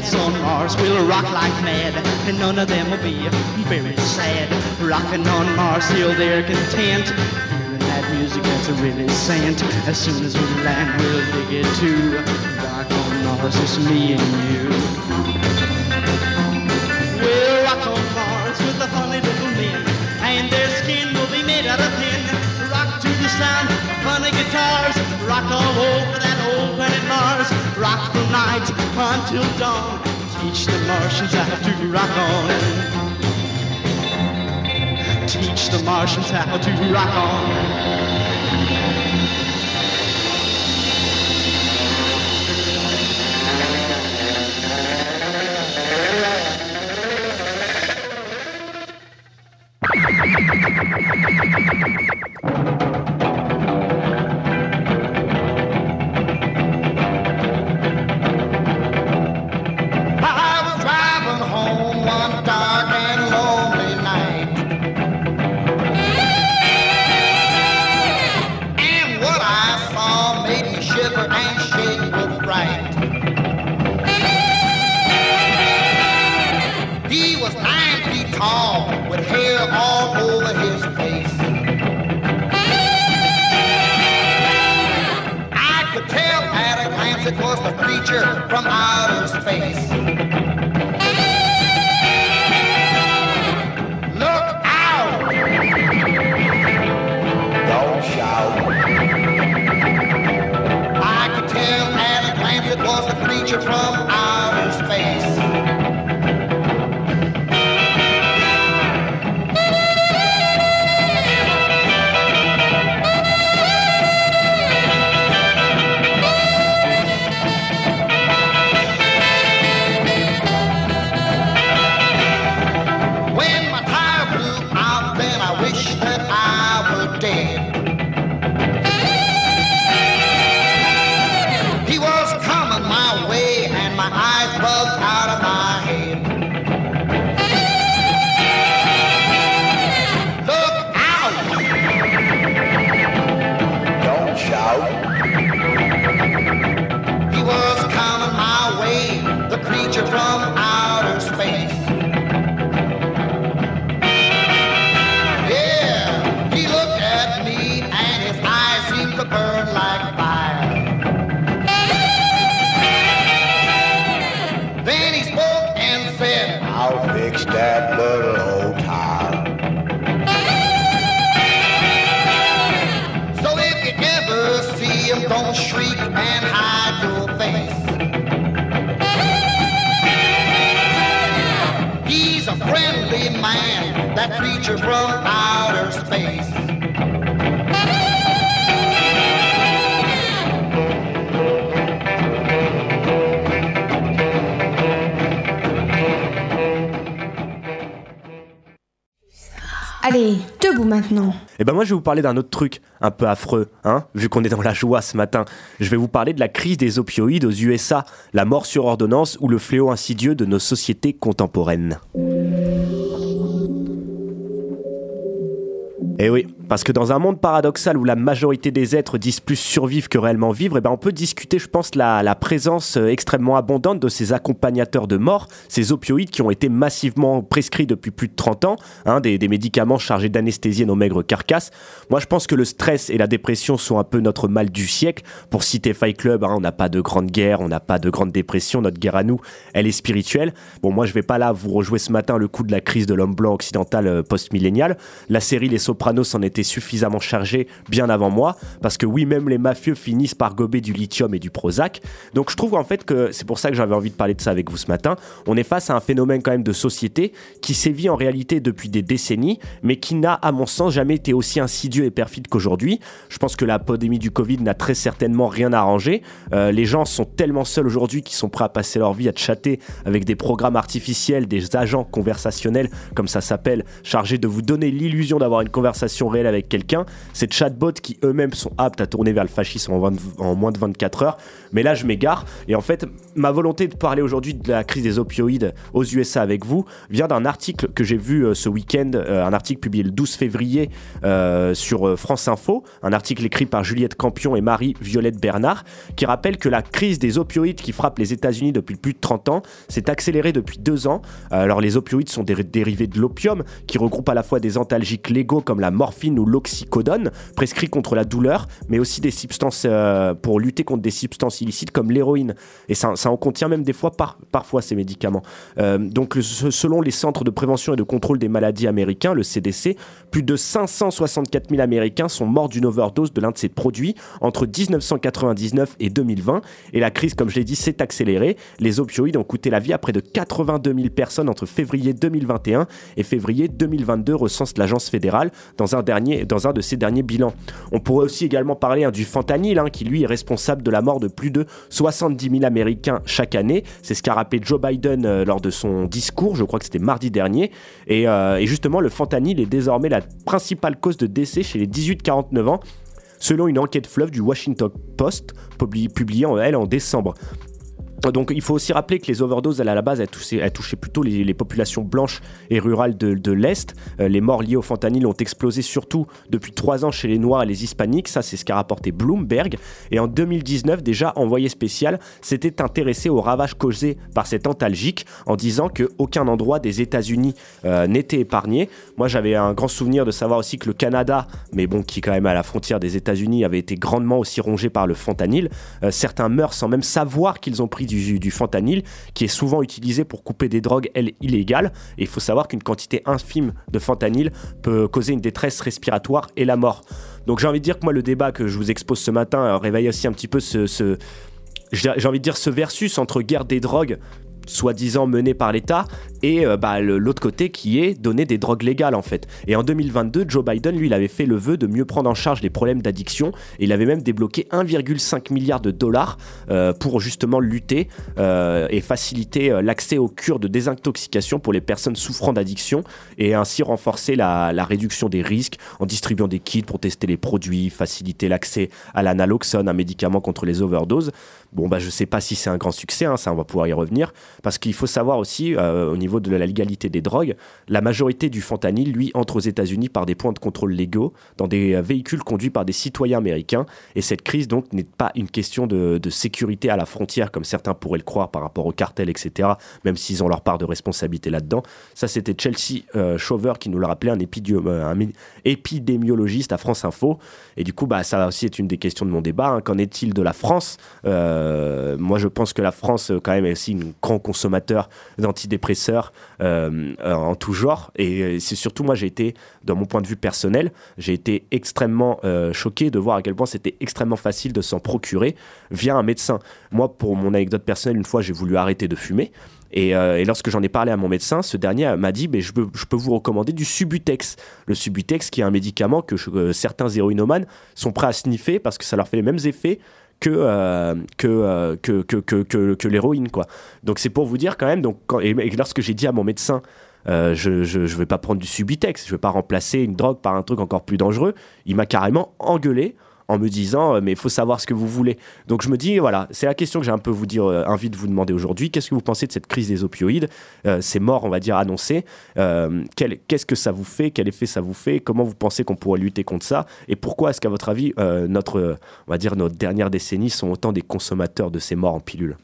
Cats on Mars will rock like mad, and none of them will be very sad. Rocking on Mars till they're content. Hearing that music that's a really sent. As soon as we land, we'll dig it too. Rock on Mars, it's me and you. We'll rock on Mars with the funny little men, and their skin will be made out of tin. Rock to the sound of funny guitars, rock all over night until dawn, teach the Martians how to rock on. Teach the Martians how to rock on. From creature from outer space. Allez, debout maintenant. Et ben moi je vais vous parler d'un autre truc un peu affreux, hein, vu qu'on est dans la joie ce matin. Je vais vous parler de la crise des opioïdes aux USA, la mort sur ordonnance ou le fléau insidieux de nos sociétés contemporaines. Eh oui, parce que dans un monde paradoxal où la majorité des êtres disent plus survivre que réellement vivre, eh ben on peut discuter, je pense, la, la présence euh, extrêmement abondante de ces accompagnateurs de mort, ces opioïdes qui ont été massivement prescrits depuis plus de 30 ans, hein, des, des médicaments chargés d'anesthésier nos maigres carcasses. Moi, je pense que le stress et la dépression sont un peu notre mal du siècle. Pour citer Fight Club, hein, on n'a pas de grande guerre, on n'a pas de grande dépression, notre guerre à nous, elle est spirituelle. Bon, moi, je vais pas là vous rejouer ce matin le coup de la crise de l'homme blanc occidental euh, post-millénial. La série Les Sopranos en suffisamment chargée bien avant moi, parce que oui, même les mafieux finissent par gober du lithium et du Prozac. Donc je trouve en fait que c'est pour ça que j'avais envie de parler de ça avec vous ce matin. On est face à un phénomène quand même de société qui sévit en réalité depuis des décennies, mais qui n'a, à mon sens, jamais été aussi insidieux et perfide qu'aujourd'hui. Je pense que la pandémie du Covid n'a très certainement rien arrangé. Euh, les gens sont tellement seuls aujourd'hui qu'ils sont prêts à passer leur vie à chatter avec des programmes artificiels, des agents conversationnels, comme ça s'appelle, chargés de vous donner l'illusion d'avoir une conversation réelle avec quelqu'un. Ces chatbots qui eux-mêmes sont aptes à tourner vers le fascisme en, 20 en moins de 24 heures. Mais là, je m'égare. Et en fait, ma volonté de parler aujourd'hui de la crise des opioïdes aux USA avec vous vient d'un article que j'ai vu euh, ce week-end, euh, un article publié le 12 février euh, sur France Info, un article écrit par Juliette Campion et Marie-Violette Bernard, qui rappelle que la crise des opioïdes qui frappe les États-Unis depuis plus de 30 ans s'est accélérée depuis deux ans. Alors, les opioïdes sont des dérivés de l'opium qui regroupent à la fois des antalgiques légaux comme la morphine ou l'oxycodone, prescrits contre la douleur, mais aussi des substances euh, pour lutter contre des substances illicites comme l'héroïne. Et ça, ça en contient même des fois par, parfois ces médicaments. Euh, donc, selon les centres de prévention et de contrôle des maladies américains, le CDC, plus de 564 000 Américains sont morts d'une overdose de l'un de ces produits entre 1999 et 2020. Et la crise, comme je l'ai dit, s'est accélérée. Les opioïdes ont coûté la vie à près de 82 000 personnes entre février 2021 et février 2022, recense l'agence fédérale dans un, dernier, dans un de ses derniers bilans. On pourrait aussi également parler hein, du fentanyl, hein, qui lui est responsable de la mort de plus de 70 000 Américains chaque année. C'est ce qu'a rappelé Joe Biden euh, lors de son discours, je crois que c'était mardi dernier. Et, euh, et justement, le fentanyl est désormais la principale cause de décès chez les 18-49 ans, selon une enquête fleuve du Washington Post, publi- publiée en, elle en décembre. Donc il faut aussi rappeler que les overdoses, à la base, elles touchaient, elles plutôt les, populations blanches et rurales de, l'Est. Euh, les morts liées au fentanyl ont explosé surtout depuis trois ans chez les Noirs et les Hispaniques. Ça, c'est ce qu'a rapporté Bloomberg. Et en 2019, déjà, Envoyé spécial s'était intéressé aux ravages causés par cet antalgique en disant qu'aucun endroit des États-Unis euh, n'était épargné. Moi, j'avais un grand souvenir de savoir aussi que le Canada, mais bon, qui quand même à la frontière des États-Unis, avait été grandement aussi rongé par le fentanyl. Euh, certains meurent sans même savoir qu'ils ont pris du, du fentanyl, qui est souvent utilisé pour couper des drogues, elles, illégales. Et il faut savoir qu'une quantité infime de fentanyl peut causer une détresse respiratoire et la mort. Donc j'ai envie de dire que moi, le débat que je vous expose ce matin euh, réveille aussi un petit peu ce... j'ai envie de dire ce versus entre guerre des drogues soi-disant menée par l'État et euh, bah, l'autre côté qui est donner des drogues légales en fait. Et en 2022, Joe Biden, lui, il avait fait le vœu de mieux prendre en charge les problèmes d'addiction et il avait même débloqué 1,5 milliard de dollars euh, pour justement lutter euh, et faciliter euh, l'accès aux cures de désintoxication pour les personnes souffrant d'addiction et ainsi renforcer la, la réduction des risques en distribuant des kits pour tester les produits, faciliter l'accès à l'analoxone, un médicament contre les overdoses. Bon, bah, je sais pas si c'est un grand succès, hein, ça, on va pouvoir y revenir. Parce qu'il faut savoir aussi, euh, au niveau de la légalité des drogues, la majorité du fentanyl, lui, entre aux États-Unis par des points de contrôle légaux, dans des euh, véhicules conduits par des citoyens américains. Et cette crise, donc, n'est pas une question de, sécurité à la frontière, comme certains pourraient le croire par rapport aux cartels, etc., même s'ils ont leur part de responsabilité là-dedans. Ça, c'était Chelsea euh, Shover qui nous l'a rappelé, un, euh, un épidémiologiste à France Info. Et du coup, bah, ça aussi est une des questions de mon débat. hein. Qu'en est-il de la France Euh, Moi, je pense que la France, euh, quand même, est aussi un grand consommateur d'antidépresseurs euh, euh, en tout genre. Et euh, c'est surtout, moi, j'ai été, dans mon point de vue personnel, j'ai été extrêmement euh, choqué de voir à quel point c'était extrêmement facile de s'en procurer via un médecin. Moi, pour mon anecdote personnelle, une fois, j'ai voulu arrêter de fumer. Et, euh, lorsque j'en ai parlé à mon médecin, ce dernier m'a dit mais je, peux, vous recommander du Subutex. Le Subutex, qui est un médicament que je- euh, certains héroïnomanes sont prêts à sniffer parce que ça leur fait les mêmes effets que, euh, euh, que, l'héroïne. quoi. Donc c'est pour vous dire quand même, donc, et, lorsque j'ai dit à mon médecin euh, je ne vais pas prendre du Subutex, je vais pas remplacer une drogue par un truc encore plus dangereux, il m'a carrément engueulé en me disant euh, mais il faut savoir ce que vous voulez. Donc je me dis voilà, c'est la question que j'ai un peu vous dire euh, envie de vous demander aujourd'hui. Qu'est-ce que vous pensez de cette crise des opioïdes? Euh, Ces morts, on va dire annoncées. Euh, Qu'est-ce que ça vous fait? Quel effet ça vous fait? Comment vous pensez qu'on pourrait lutter contre ça? Et pourquoi est-ce qu'à votre avis euh, notre euh, on va dire notre dernière décennie sont autant des consommateurs de ces morts en pilule?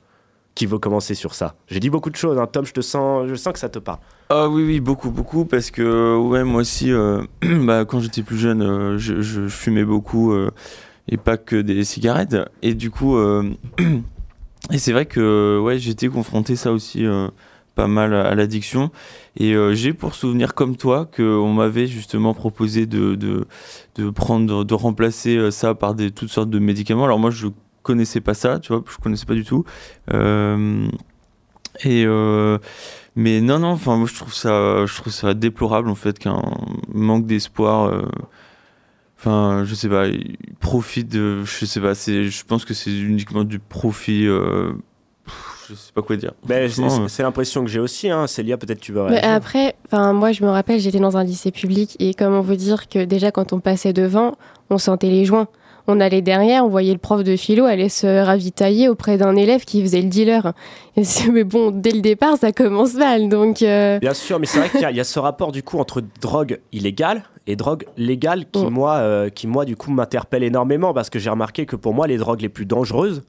Qui veut commencer sur ça J'ai dit beaucoup de choses. hein. Tom, je te sens, je sens que ça te parle. Ah oui, oui, beaucoup, beaucoup, parce que ouais, moi aussi, euh, bah, quand j'étais plus jeune, euh, je, fumais beaucoup euh, et pas que des cigarettes. Et du coup, et c'est vrai que ouais, j'étais confronté ça aussi pas mal à, l'addiction. Et j'ai pour souvenir comme toi qu'on m'avait justement proposé de, de, de prendre, de remplacer ça par des, toutes sortes de médicaments. Alors moi, je connaissais pas ça, tu vois, je connaissais pas du tout. Euh, et euh, mais non, non, enfin, moi je trouve ça, je trouve ça déplorable en fait qu'un manque d'espoir. euh, Enfin, je sais pas, il profite de, je sais pas, c'est, je pense que c'est uniquement du profit. euh, pff, je sais pas quoi dire. Ben, c'est l'impression que j'ai aussi. Hein. Célia, peut-être tu veux Mais après, enfin moi je me rappelle, j'étais dans un lycée public et comment vous dire que déjà quand on passait devant, on sentait les joints. On allait derrière, on voyait le prof de philo aller se ravitailler auprès d'un élève qui faisait le dealer. Et mais bon, dès le départ, ça commence mal. Donc euh, Bien sûr, mais c'est vrai qu'il y, a- il y a ce rapport du coup entre drogue illégale et drogue légale qui Mm. moi, euh, qui moi du coup m'interpelle énormément parce que j'ai remarqué que pour moi les drogues les plus dangereuses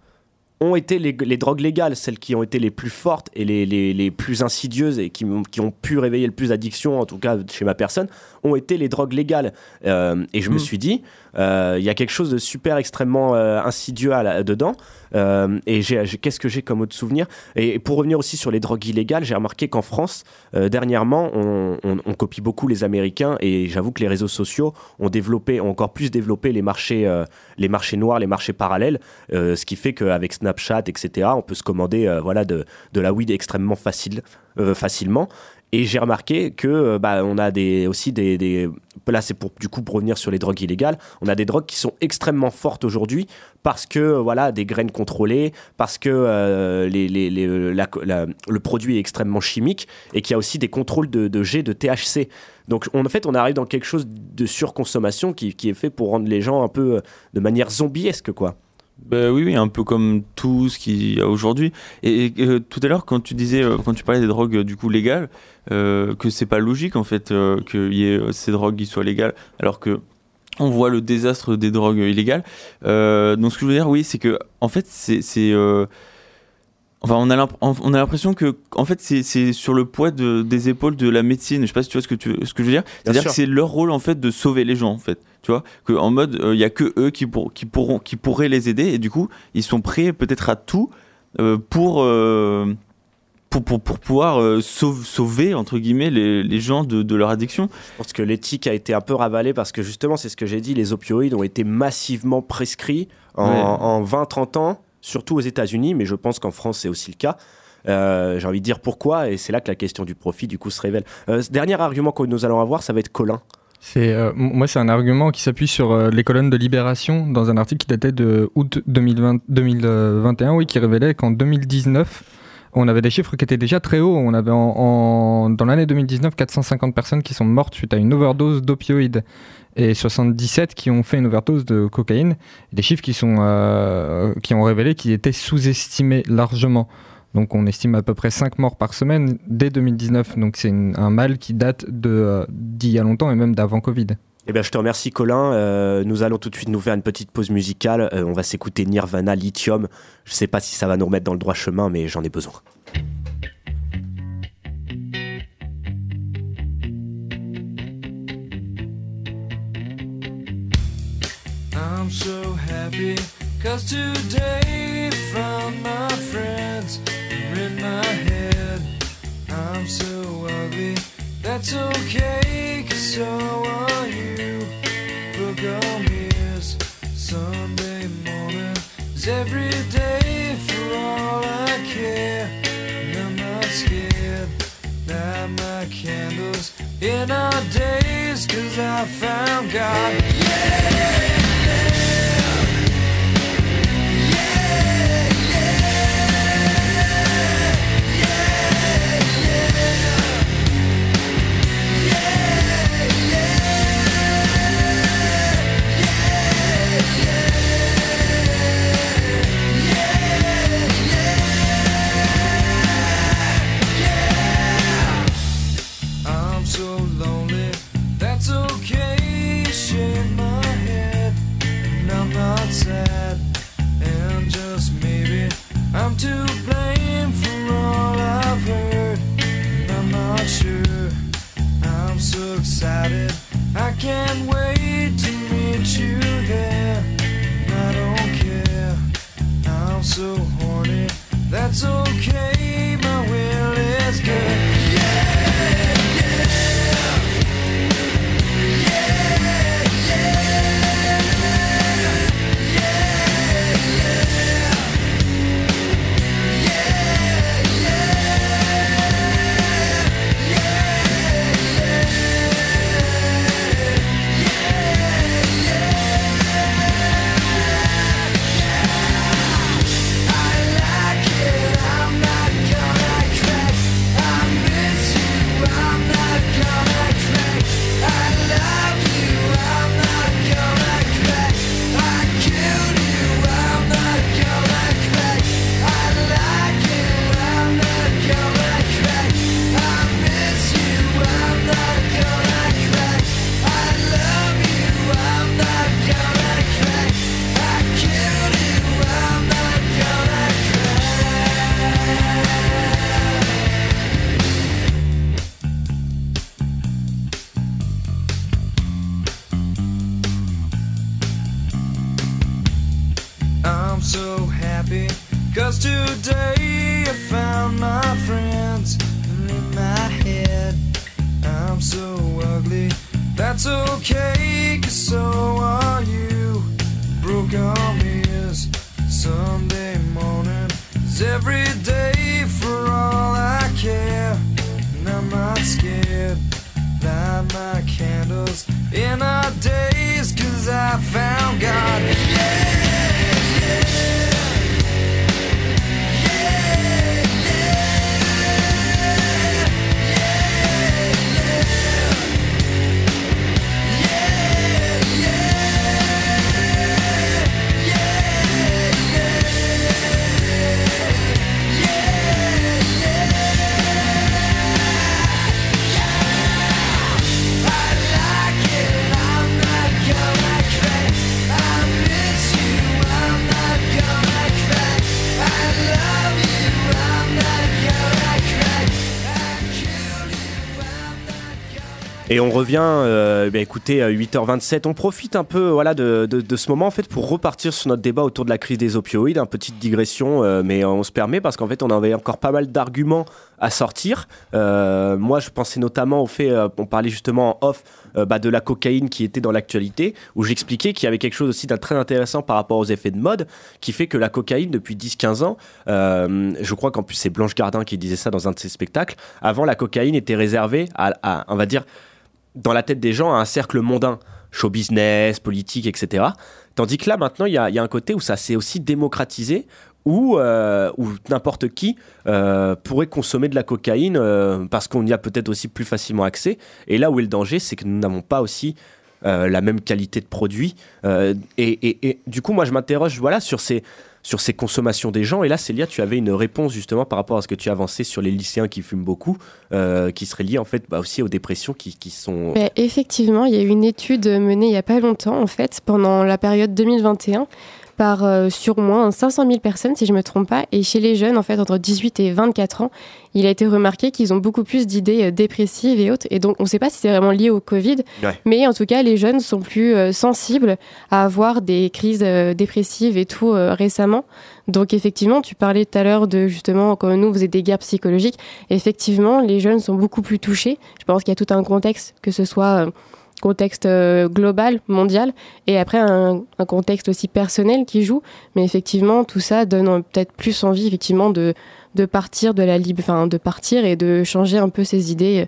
ont été les, les drogues légales, celles qui ont été les plus fortes et les, les- les plus insidieuses et qui, qui ont pu réveiller le plus d'addiction, en tout cas chez ma personne, ont été les drogues légales. Euh, et je me Mm. suis dit, euh, il y a quelque chose de super extrêmement euh, insidieux à la- dedans. Euh, et qu'est-ce que j'ai comme autre souvenir? Et pour revenir aussi sur les drogues illégales, j'ai remarqué qu'en France, dernièrement, on, on- on copie beaucoup les Américains et j'avoue que les réseaux sociaux ont développé, ont encore plus développé les marchés, les marchés noirs, les marchés parallèles, ce qui fait qu'avec Snapchat, etc., on peut se commander voilà, de, de la weed extrêmement facile, facilement. Et j'ai remarqué que euh, bah, on a des, aussi des, des- là c'est pour du coup pour revenir sur les drogues illégales, on a des drogues qui sont extrêmement fortes aujourd'hui parce que euh, voilà des graines contrôlées, parce que euh, les, les- les- la- la- le produit est extrêmement chimique et qu'il y a aussi des contrôles de, de G, de THC. Donc on- en fait on arrive dans quelque chose de surconsommation qui, qui est fait pour rendre les gens un peu euh, de manière zombiesque quoi. Bah oui, un peu comme tout ce qu'il y a aujourd'hui. Et, euh, tout à l'heure, quand tu disais, euh, quand tu parlais des drogues euh, du coup légales, que c'est pas logique en fait qu'il y ait ces drogues qui soient légales, alors que on voit le désastre des drogues illégales. Donc ce que je veux dire, oui, c'est que en fait, c'est, enfin, on a l'imp- on a l'impression que en fait, c'est, sur le poids de, des épaules de la médecine. Je sais pas si tu vois ce que tu, ce que je veux dire. C'est-à-dire que c'est leur rôle en fait de sauver les gens en fait. Tu vois, que en mode, il y a que eux qui, pour, qui pourront, qui pourraient les aider et du coup, ils sont prêts peut-être à tout euh, pour. euh, pour, pour, pour pouvoir euh, sauve- sauver, entre guillemets, les, les gens de, de leur addiction. Je pense que l'éthique a été un peu ravalée parce que justement, c'est ce que j'ai dit, les opioïdes ont été massivement prescrits en, Ouais. en 20-30 ans, surtout aux États-Unis, mais je pense qu'en France, c'est aussi le cas. Euh, j'ai envie de dire pourquoi, et c'est là que la question du profit, du coup, se révèle. Euh, dernier argument que nous allons avoir, ça va être Colin. C'est euh, moi c'est un argument qui s'appuie sur les colonnes de Libération dans un article qui datait de août 2020, 2021 oui qui révélait qu'en 2019 on avait des chiffres qui étaient déjà très hauts. On avait en- dans l'année 2019 450 personnes qui sont mortes suite à une overdose d'opioïdes et 77 qui ont fait une overdose de cocaïne. Des chiffres qui sont euh, qui ont révélé qu'ils étaient sous-estimés largement. Donc on estime à peu près 5 morts par semaine dès 2019. Donc c'est un mal qui date euh, d'il y a longtemps et même d'avant Covid. Eh bien, je te remercie, Colin. Euh, nous allons tout de suite nous faire une petite pause musicale. On va s'écouter Nirvana Lithium. Je sais pas si ça va nous remettre dans le droit chemin, mais j'en ai besoin. I'm so happy cause today found my friends are in my head. I'm so ugly, that's okay cause so are you. Book on mirrors, Sunday morning is every day for all I care. And I'm not scared, light my candles in our days cause I found God. I'm Et on revient, euh, bah, écoutez, à 8h27. On profite un peu voilà, de, ce moment en fait, pour repartir sur notre débat autour de la crise des opioïdes. Une petite digression, euh, mais on se permet parce qu'en fait, on avait encore pas mal d'arguments à sortir. Euh, moi, je pensais notamment au fait, euh, on parlait justement en off bah, de la cocaïne qui était dans l'actualité, où j'expliquais qu'il y avait quelque chose aussi d'un très intéressant par rapport aux effets de mode, qui fait que la cocaïne, depuis 10-15 ans, je crois qu'en plus c'est Blanche Gardin qui disait ça dans un de ses spectacles, avant la cocaïne était réservée à, à, on va dire, dans la tête des gens, à un cercle mondain, show business, politique, etc. Tandis que là, maintenant, il y a, un côté où ça s'est aussi démocratisé, où, euh, où n'importe qui euh, pourrait consommer de la cocaïne euh, parce qu'on y a peut-être aussi plus facilement accès. Et là où est le danger, c'est que nous n'avons pas aussi la même qualité de produit. Et, et- et du coup, moi, je m'interroge voilà, sur ces sur ces consommations des gens. Et là, Célia, tu avais une réponse justement par rapport à ce que tu avançais sur les lycéens qui fument beaucoup, euh, qui serait lié en fait bah, aussi aux dépressions qui, qui sont... Mais effectivement, il y a eu une étude menée il n'y a pas longtemps, en fait, pendant la période 2021, par euh, sur moins 500 000 personnes, si je ne me trompe pas. Et chez les jeunes, en fait, entre 18 et 24 ans, il a été remarqué qu'ils ont beaucoup plus d'idées euh, dépressives et autres. Et donc, on ne sait pas si c'est vraiment lié au Covid, Ouais. mais en tout cas, les jeunes sont plus euh, sensibles à avoir des crises euh, dépressives et tout récemment. Donc effectivement, tu parlais tout à l'heure de justement quand nous on faisait des guerres psychologiques. Effectivement, les jeunes sont beaucoup plus touchés. Je pense qu'il y a tout un contexte, que ce soit contexte euh, global, mondial, et après un, contexte aussi personnel qui joue. Mais effectivement, tout ça donne peut-être plus envie effectivement de de partir de la lib- enfin de partir et de changer un peu ses idées.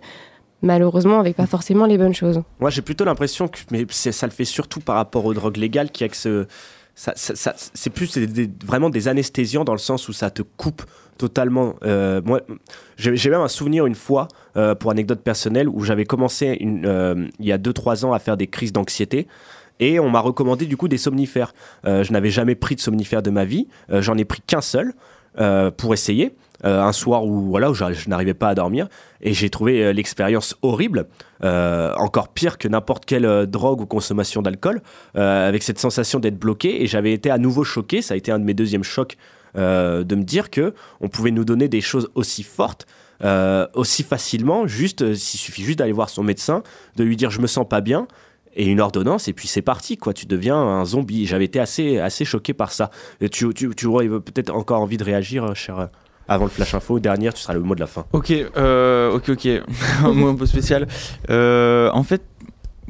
Malheureusement, avec pas forcément les bonnes choses. Moi, j'ai plutôt l'impression que mais ça le fait surtout par rapport aux drogues légales qui a que ce- ça, ça- c'est plus vraiment des anesthésiants dans le sens où ça te coupe totalement. Euh, moi, j'ai même un souvenir une fois, euh, pour anecdote personnelle, où j'avais commencé euh, il y a 2-3 ans à faire des crises d'anxiété. Et on m'a recommandé du coup des somnifères. Je n'avais jamais pris de somnifères de ma vie. J'en ai pris qu'un seul pour essayer. Un soir où voilà où j'arri- je n'arrivais pas à dormir et j'ai trouvé l'expérience horrible, encore pire que n'importe quelle drogue ou consommation d'alcool, avec cette sensation d'être bloqué et j'avais été à nouveau choqué. Ça a été un de mes deuxièmes chocs euh, de me dire que on pouvait nous donner des choses aussi fortes. euh, aussi facilement, juste, euh, il suffit juste d'aller voir son médecin, de lui dire je me sens pas bien, et une ordonnance, et puis c'est parti, quoi. Tu deviens un zombie. J'avais été assez, assez choqué par ça. Et tu, tu, tu aurais peut-être encore envie de réagir, cher. Avant le flash info, dernière, tu seras le mot de la fin. Ok, ok, ok. un mot un peu spécial. En fait,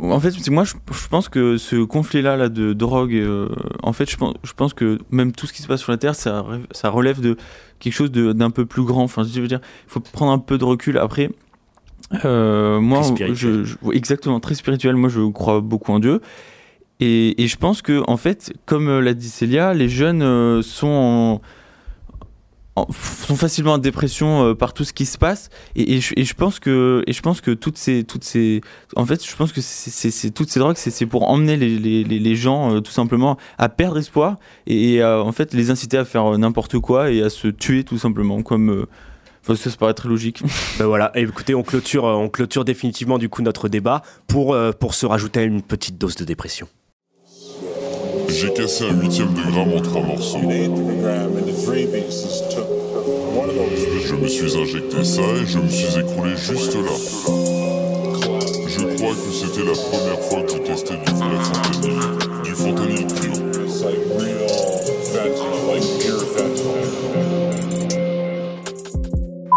en fait, moi, je, je pense que ce conflit-là là, de drogue, euh, en fait, je pense, je pense que même tout ce qui se passe sur la Terre, ça, relève de quelque chose d'un peu plus grand. Enfin, je veux dire, il faut prendre un peu de recul. Après, euh, moi, je, je- exactement, très spirituel. Moi, je crois beaucoup en Dieu. Et, et je pense que, en fait, comme euh, l'a dit Célia, les jeunes euh, sont en- sont facilement en dépression euh, par tout ce qui se passe et, et je, et je pense que et je pense que toutes ces toutes ces en fait je pense que c'est toutes ces drogues c'est c'est pour emmener les, les, les- les gens euh, tout simplement à perdre espoir et, à, en fait les inciter à faire euh, n'importe quoi et à se tuer tout simplement comme euh, enfin, ça, ça paraît très logique Ben voilà, et écoutez, on clôture, on clôture définitivement du coup notre débat pour, euh, pour se rajouter une petite dose de dépression. J'ai cassé un huitième de gramme en trois morceaux. Je me suis injecté ça et je me suis écroulé juste là. Je crois que c'était la première fois que je testais du vrai fentanyl.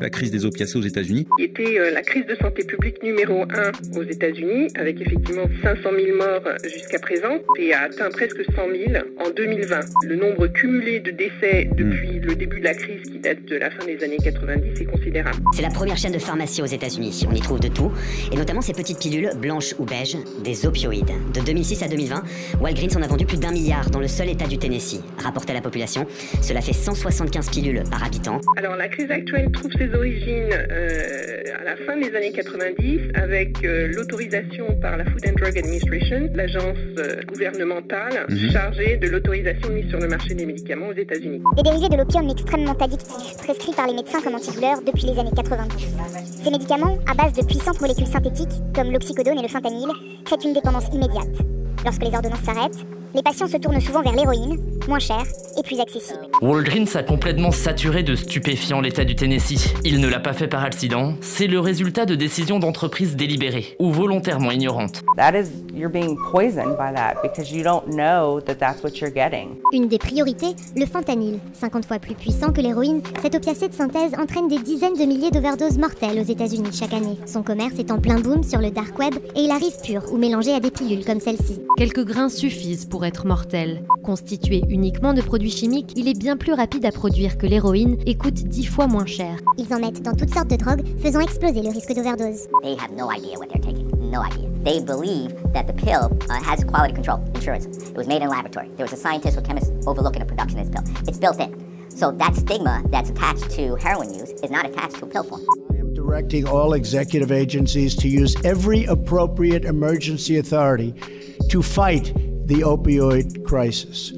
La crise des opiacés aux États-Unis. qui était euh, la crise de santé publique numéro 1 aux États-Unis, avec effectivement 500 000 morts euh, jusqu'à présent, et a atteint presque 100 000 en 2020. Le nombre cumulé de décès depuis le début de la crise, qui date de la fin des années 90, est considérable. C'est la première chaîne de pharmacie aux États-Unis. On y trouve de tout, et notamment ces petites pilules blanches ou beiges, des opioïdes. De 2006 à 2020, Walgreens en a vendu plus d'un milliard dans le seul état du Tennessee. Rapporté à la population, cela fait 175 pilules par habitant. Alors la crise actuelle trouve ses origines euh, à la fin des années 90 avec euh, l'autorisation par la Food and Drug Administration, l'agence euh, gouvernementale Mhm. chargée de l'autorisation de mise sur le marché des médicaments aux États-Unis. Des dérivés de l'opium extrêmement addictifs, prescrits par les médecins comme antidouleurs depuis les années 90. Ces médicaments, à base de puissantes molécules synthétiques, comme l'oxycodone et le fentanyl, créent une dépendance immédiate. Lorsque les ordonnances s'arrêtent, les patients se tournent souvent vers l'héroïne, moins cher et plus accessible. Walgreens a complètement saturé de stupéfiants l'État du Tennessee. Il ne l'a pas fait par accident, c'est le résultat de décisions d'entreprises délibérées ou volontairement ignorantes. That is, you're being poisoned by that because you don't know that that's what you're getting. Une des priorités, le fentanyl. 50 fois plus puissant que l'héroïne, cet opiacé de synthèse entraîne des dizaines de milliers d'overdoses mortelles aux États-Unis chaque année. Son commerce est en plein boom sur le dark web et il arrive pur ou mélangé à des pilules comme celle-ci. Quelques grains suffisent pour être mortels. Constitué uniquement de produits chimiques, il est bien plus rapide à produire que l'héroïne et coûte 10 fois moins cher. Ils en mettent dans toutes sortes de drogues, faisant exploser le risque d'overdose. They have no idea what they're taking. No idea. They believe that the pill uh, has quality control insurance. It was made in a laboratory. There was a scientist or chemist overlooking the production of this pill. It's built in. So that stigma that's attached to heroin use is not attached to pill form. directing all executive agencies to use every appropriate emergency authority to fight the opioid crisis.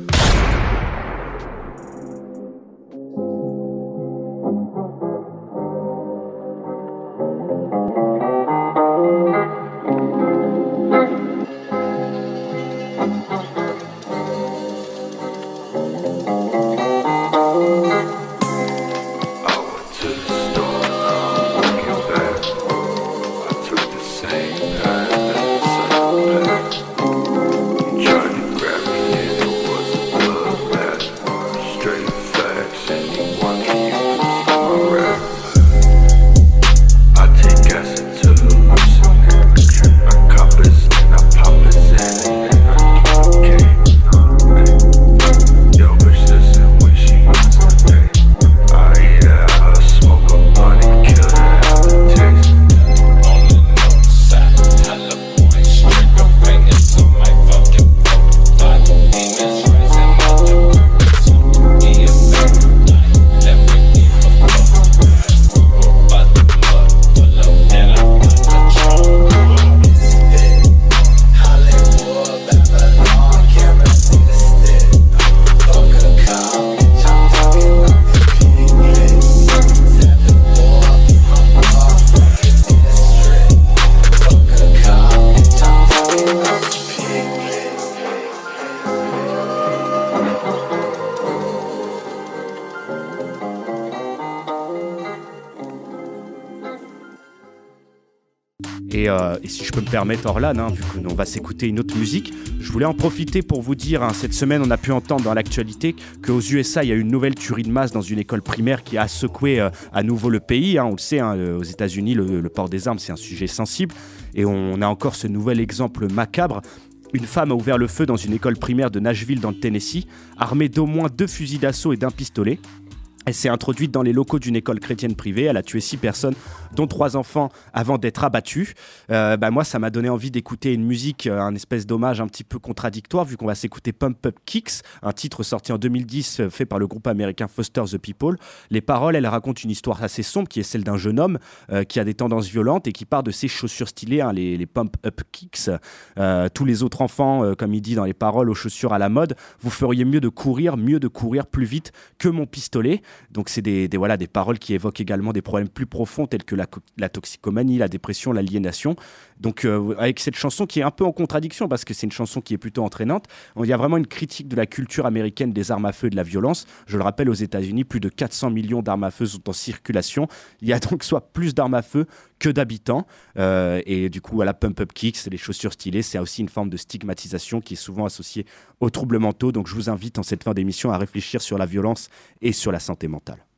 Me permettre, Orlan, hein, vu va s'écouter une autre musique, je voulais en profiter pour vous dire, hein, cette semaine, on a pu entendre dans l'actualité qu'aux USA, il y a une nouvelle tuerie de masse dans une école primaire qui a secoué euh, à nouveau le pays. hein. on le sait, aux États-Unis, le, le port des armes, c'est un sujet sensible. Et on a encore ce nouvel exemple macabre. Une femme a ouvert le feu dans une école primaire de Nashville dans le Tennessee, armée d'au moins deux fusils d'assaut et d'un pistolet. Elle s'est introduite dans les locaux d'une école chrétienne privée. Elle a tué six personnes, dont trois enfants, avant d'être abattue. Euh, bah, moi, ça m'a donné envie d'écouter une musique, euh, un espèce d'hommage un petit peu contradictoire, vu qu'on va s'écouter Pump Up Kicks, un titre sorti en 2010 euh, fait par le groupe américain Foster the People. Les paroles, elles racontent une histoire assez sombre qui est celle d'un jeune homme qui a des tendances violentes et qui part de ses chaussures stylées, hein, les, Pump Up Kicks. Tous les autres enfants, comme il dit dans les paroles, aux chaussures à la mode, vous feriez mieux de courir, mieux de courir plus vite que mon pistolet. Donc c'est des, des- voilà, des paroles qui évoquent également des problèmes plus profonds tels que la, co- la toxicomanie, la dépression, l'aliénation. Donc euh, avec cette chanson qui est un peu en contradiction parce que c'est une chanson qui est plutôt entraînante, il y a vraiment une critique de la culture américaine des armes à feu et de la violence. Je le rappelle, aux États-Unis, plus de 400 millions d'armes à feu sont en circulation. Il y a donc soit plus d'armes à feu que d'habitants. Euh, et du coup, à la pump-up kicks, les chaussures stylées, c'est aussi une forme de stigmatisation qui est souvent associée aux troubles mentaux. Donc je vous invite en cette fin d'émission à réfléchir sur la violence et sur la santé mentale.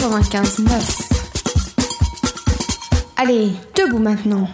95.9. Allez, debout maintenant.